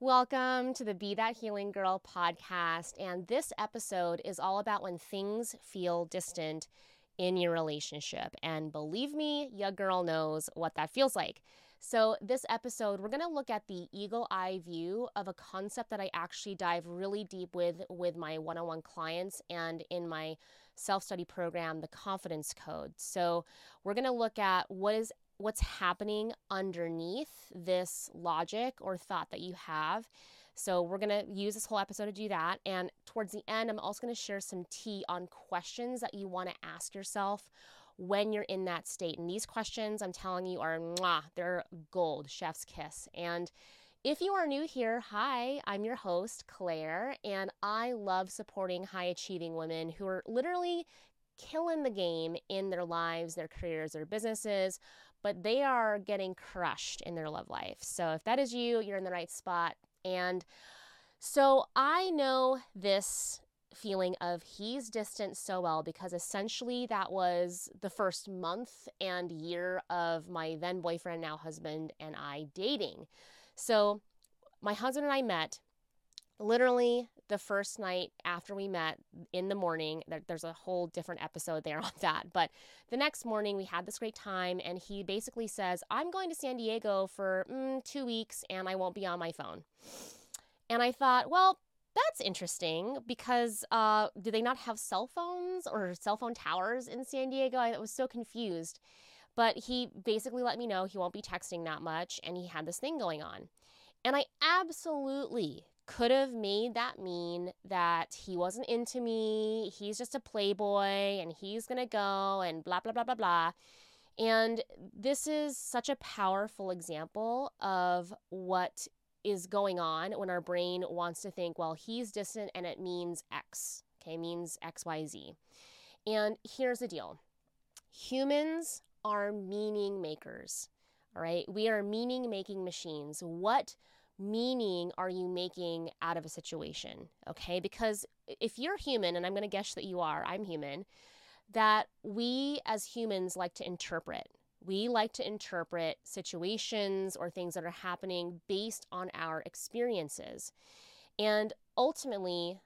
Welcome to the Be That Healing Girl podcast. And this episode is all about when things feel distant in your relationship. And believe me, your girl knows what that feels like. So, this episode, we're going to look at the eagle eye view of a concept that I actually dive really deep with with my one on one clients and in my self study program, the Confidence Code. So, we're going to look at what is what's happening underneath this logic or thought that you have. So, we're going to use this whole episode to do that. And towards the end, I'm also going to share some tea on questions that you want to ask yourself when you're in that state. And these questions, I'm telling you, are mwah, they're gold, chef's kiss. And if you are new here, hi, I'm your host, Claire, and I love supporting high achieving women who are literally killing the game in their lives, their careers, their businesses, but they are getting crushed in their love life. So if that is you, you're in the right spot. And so I know this feeling of he's distant so well because essentially that was the first month and year of my then boyfriend, now husband, and I dating. So my husband and I met literally the first night after we met in the morning there's a whole different episode there on that but the next morning we had this great time and he basically says i'm going to san diego for mm, two weeks and i won't be on my phone. And i thought well that's interesting because uh, do they not have cell phones or cell phone towers in san diego? I was so confused. But he basically let me know he won't be texting that much and he had this thing going on. And I absolutely could have made that mean that he wasn't into me, he's just a playboy and he's to go and blah, blah, blah, blah, blah. And this is such a powerful example of what is going on when our brain wants to think, well, he's distant and it means X, okay, means XYZ. And here's the deal humans are meaning makers, all right? We are meaning making machines. What meaning are you making out of a situation? Okay, because if you're human, and I'm going to guess that you are, I'm human, that we as humans like to interpret. We like to interpret situations or things that are happening based on our experiences. And ultimately,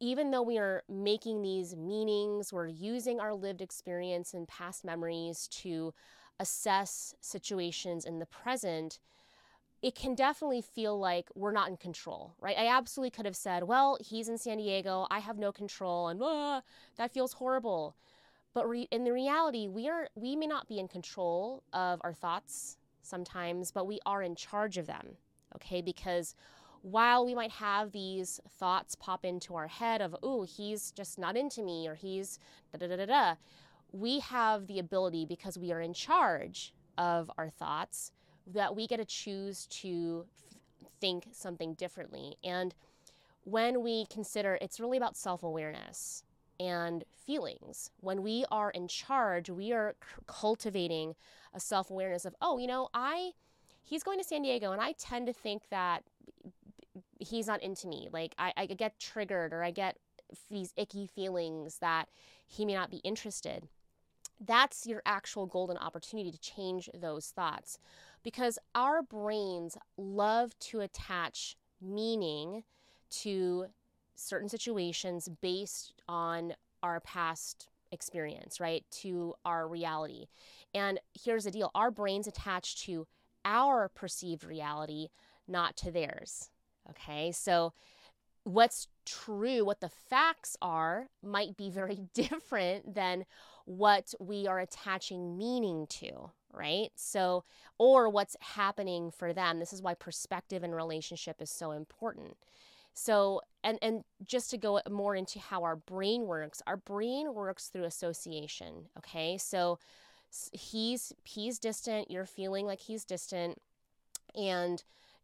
even though we are making these meanings, we're using our lived experience and past memories to assess situations in the present it can definitely feel like we're not in control, right? I absolutely could have said, well, he's in San Diego, I have no control, and ah, that feels horrible. But re- in the reality, we are we may not be in control of our thoughts sometimes, but we are in charge of them, okay? Because while we might have these thoughts pop into our head of, oh, he's just not into me, or he's da da da da da, we have the ability because we are in charge of our thoughts that we get to choose to f- think something differently. And when we consider it's really about self awareness and feelings. When we are in charge, we are c- cultivating a self awareness of, oh, you know, I, he's going to San Diego, and I tend to think that he's not into me. Like, I, I get triggered or I get these icky feelings that he may not be interested. That's your actual golden opportunity to change those thoughts because our brains love to attach meaning to certain situations based on our past experience, right? To our reality. And here's the deal our brains attach to our perceived reality, not to theirs. Okay, so what's true, what the facts are, might be very different than what we are attaching meaning to, right? So, or what's happening for them. This is why perspective and relationship is so important. So, and and just to go more into how our brain works, our brain works through association, okay? So, he's he's distant, you're feeling like he's distant and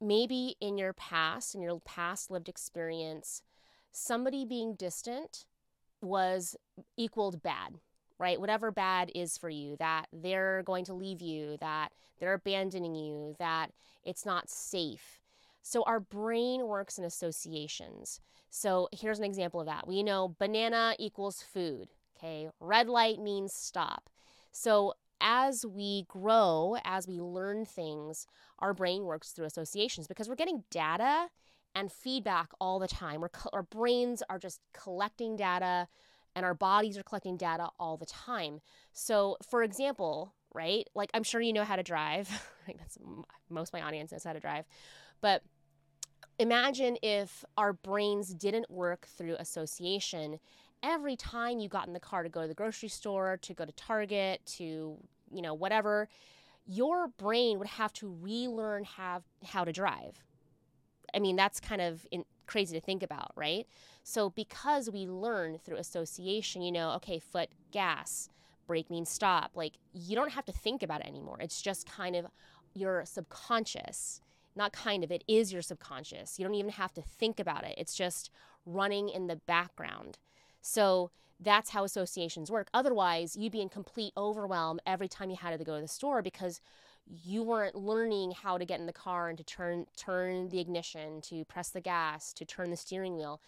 maybe in your past, in your past lived experience, somebody being distant was equaled bad, right? Whatever bad is for you, that they're going to leave you, that they're abandoning you, that it's not safe. So our brain works in associations. So here's an example of that. We know banana equals food, okay? Red light means stop. So as we grow, as we learn things, our brain works through associations because we're getting data and feedback all the time. We're, our brains are just collecting data and our bodies are collecting data all the time. So, for example, right? Like I'm sure you know how to drive. like that's most my audience knows how to drive. But imagine if our brains didn't work through association every time you got in the car to go to the grocery store, to go to Target, to, you know, whatever, your brain would have to relearn have, how to drive. I mean, that's kind of in, crazy to think about, right? So, because we learn through association, you know, okay, foot, gas, brake means stop. Like, you don't have to think about it anymore. It's just kind of your subconscious. Not kind of, it is your subconscious. You don't even have to think about it. It's just running in the background. So that's how associations work. Otherwise, you'd be in complete overwhelm every time you had to go to the store because you weren't learning how to get in the car and to turn turn the ignition, to press the gas, to turn the steering wheel.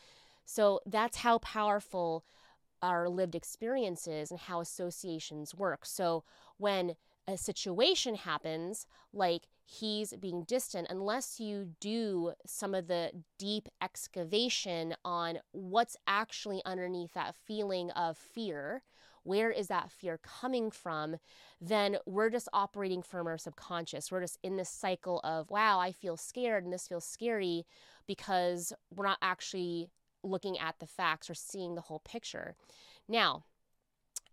So that's how powerful our lived experiences and how associations work. So when a situation happens, like he's being distant, unless you do some of the deep excavation on what's actually underneath that feeling of fear, where is that fear coming from, then we're just operating from our subconscious. We're just in this cycle of, wow, I feel scared and this feels scary because we're not actually looking at the facts or seeing the whole picture. Now,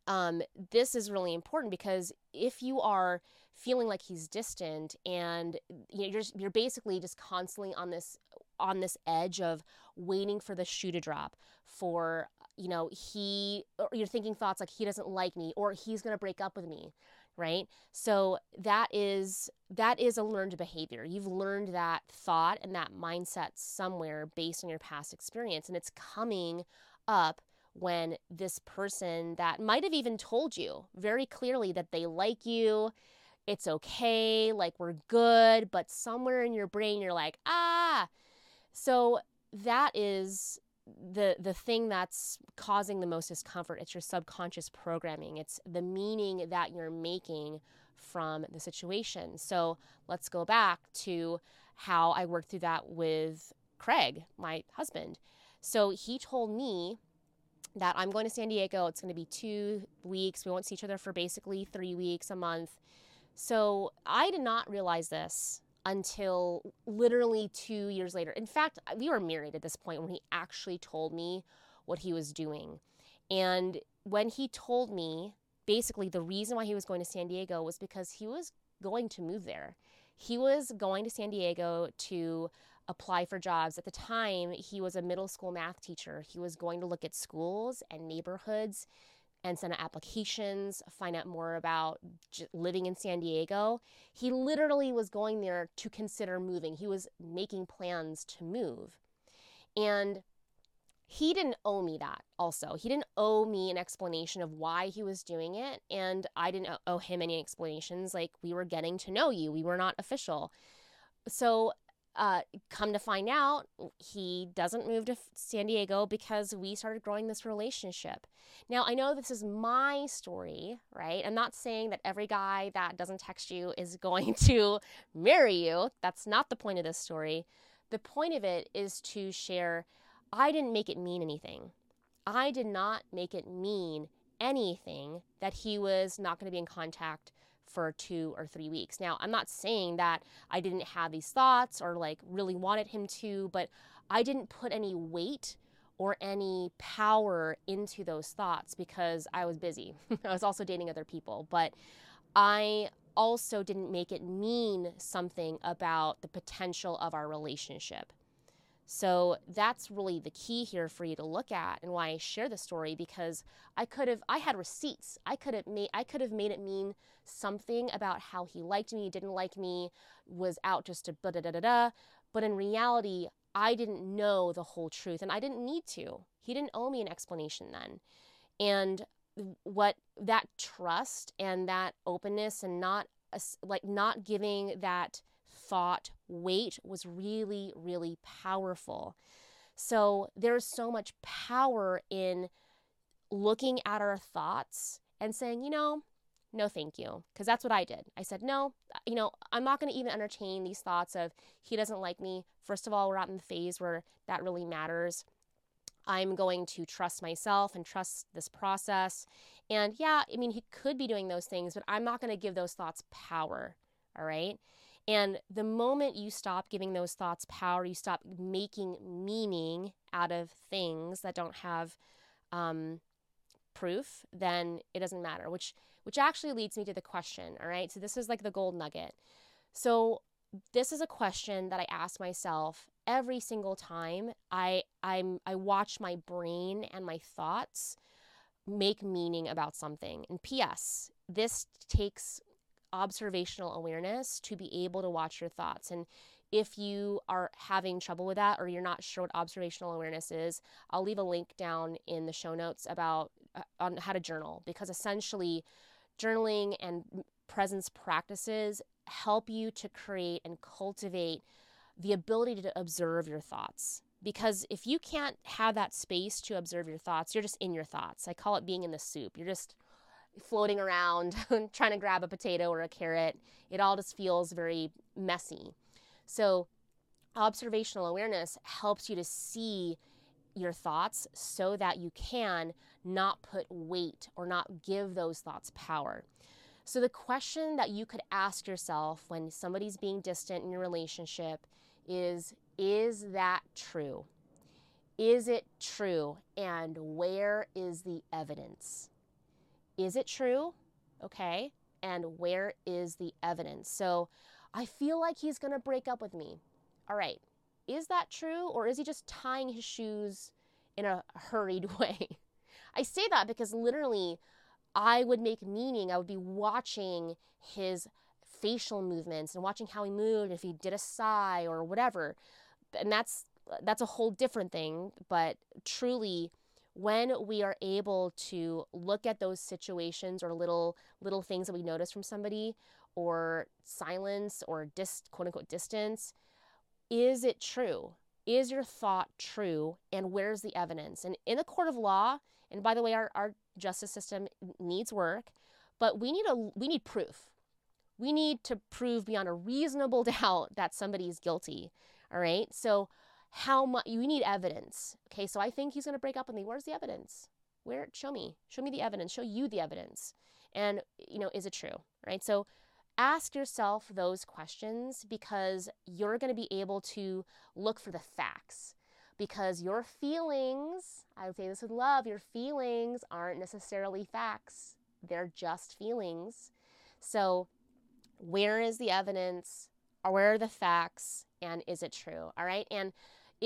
um, this is really important because if you are feeling like he's distant and you know, you're you're basically just constantly on this on this edge of waiting for the shoe to drop for you know he you're thinking thoughts like he doesn't like me or he's going to break up with me right? So that is that is a learned behavior. You've learned that thought and that mindset somewhere based on your past experience and it's coming up when this person that might have even told you very clearly that they like you, it's okay, like we're good, but somewhere in your brain you're like, ah. So that is the the thing that's causing the most discomfort. It's your subconscious programming. It's the meaning that you're making from the situation. So let's go back to how I worked through that with Craig, my husband. So he told me that I'm going to San Diego. It's going to be two weeks. We won't see each other for basically three weeks, a month. So I did not realize this until literally two years later. In fact, we were married at this point when he actually told me what he was doing. And when he told me, basically, the reason why he was going to San Diego was because he was going to move there. He was going to San Diego to apply for jobs. At the time, he was a middle school math teacher. He was going to look at schools and neighborhoods and send out applications, find out more about living in San Diego. He literally was going there to consider moving. He was making plans to move. And he didn't owe me that also. He didn't owe me an explanation of why he was doing it. And I didn't owe him any explanations. Like, we were getting to know you, we were not official. So uh, come to find out, he doesn't move to San Diego because we started growing this relationship. Now, I know this is my story, right? I'm not saying that every guy that doesn't text you is going to marry you. That's not the point of this story. The point of it is to share I didn't make it mean anything. I did not make it mean anything that he was not going to be in contact for two or three weeks. Now, I'm not saying that I didn't have these thoughts or like really wanted him to, but I didn't put any weight or any power into those thoughts because I was busy. I was also dating other people, but I also didn't make it mean something about the potential of our relationship. So that's really the key here for you to look at and why I share the story because I could have I had receipts. I could have made I could have made it mean something about how he liked me, didn't like me, was out just to da da da da. But in reality, I didn't know the whole truth and I didn't need to. He didn't owe me an explanation then. And what that trust and that openness and not like not giving that thought weight was really, really powerful. So there's so much power in looking at our thoughts and saying, you know, no thank you because that's what i did. I said no you know i'm not going to even entertain these thoughts of he doesn't like me. First of all we're not in the phase where that really matters. I'm going to trust myself and trust this process. And yeah i mean he could be doing those things but i'm not going to give those thoughts power all right and the moment you stop giving those thoughts power you stop making meaning out of things that don't have um, proof, then it doesn't matter, which which actually leads me to the question, all right? So this is like the gold nugget. So this is a question that I ask myself every single time I I'm I watch my brain and my thoughts make meaning about something. And PS, this takes observational awareness to be able to watch your thoughts. And if you are having trouble with that or you're not sure what observational awareness is, I'll leave a link down in the show notes about uh, on how to journal because essentially journaling and presence practices help you to create and cultivate the ability to observe your thoughts. Because if you can't have that space to observe your thoughts, you're just in your thoughts. I call it being in the soup. You're just floating around trying to grab a potato or a carrot. It all just feels very messy. So, observational awareness helps you to see your thoughts so that you can not put weight or not give those thoughts power. So, the question that you could ask yourself when somebody's being distant in your relationship is Is that true? Is it true? And where is the evidence? Is it true? Okay. And where is the evidence? So, I feel like he's going to break up with me. All right. Is that true? Or is he just tying his shoes in a hurried way? I say that because literally, I would make meaning. I would be watching his facial movements and watching how he moved, if he did a sigh or whatever. And that's that's a whole different thing. But truly, when we are able to look at those situations or little little things that we notice from somebody, or silence or dis, quote unquote distance, is it true? Is your thought true? And where's the evidence? And in the court of law, and by the way, our, our justice system needs work, but we need a we need proof. We need to prove beyond a reasonable doubt that somebody is guilty. All right. So how much you need evidence. Okay, so I think he's gonna break up with me. Where's the evidence? Where show me. Show me the evidence. Show you the evidence. And you know, is it true? Right. So ask yourself those questions because you're going to be able to look for the facts. Because your feelings, I would say this with love, your feelings aren't necessarily facts, they're just feelings. So, where is the evidence? Or where are the facts? And is it true? All right. And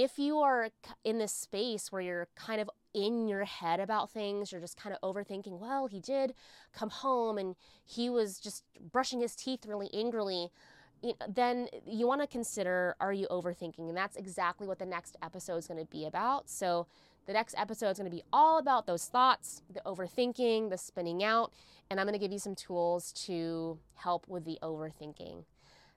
if you are in this space where you're kind of in your head about things, you're just kind of overthinking, well, he did come home and he was just brushing his teeth really angrily, then you want to consider are you overthinking? And that's exactly what the next episode is going to be about. So, the next episode is going to be all about those thoughts, the overthinking, the spinning out, and I'm going to give you some tools to help with the overthinking.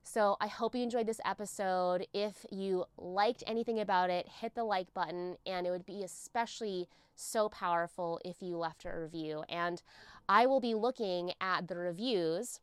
So I hope you enjoyed this episode. If you liked anything about it, hit the like button, and it would be especially so powerful if you left a review. And I will be looking at the reviews.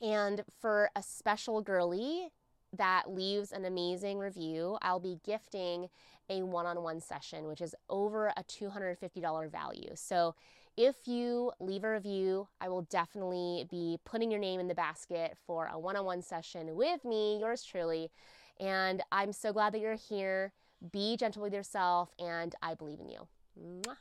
And for a special girly that leaves an amazing review, I'll be gifting a one on one session, which is over a $250 value. So if you leave a review, I will definitely be putting your name in the basket for a one on one session with me, yours truly. And I'm so glad that you're here. Be gentle with yourself, and I believe in you. Mwah.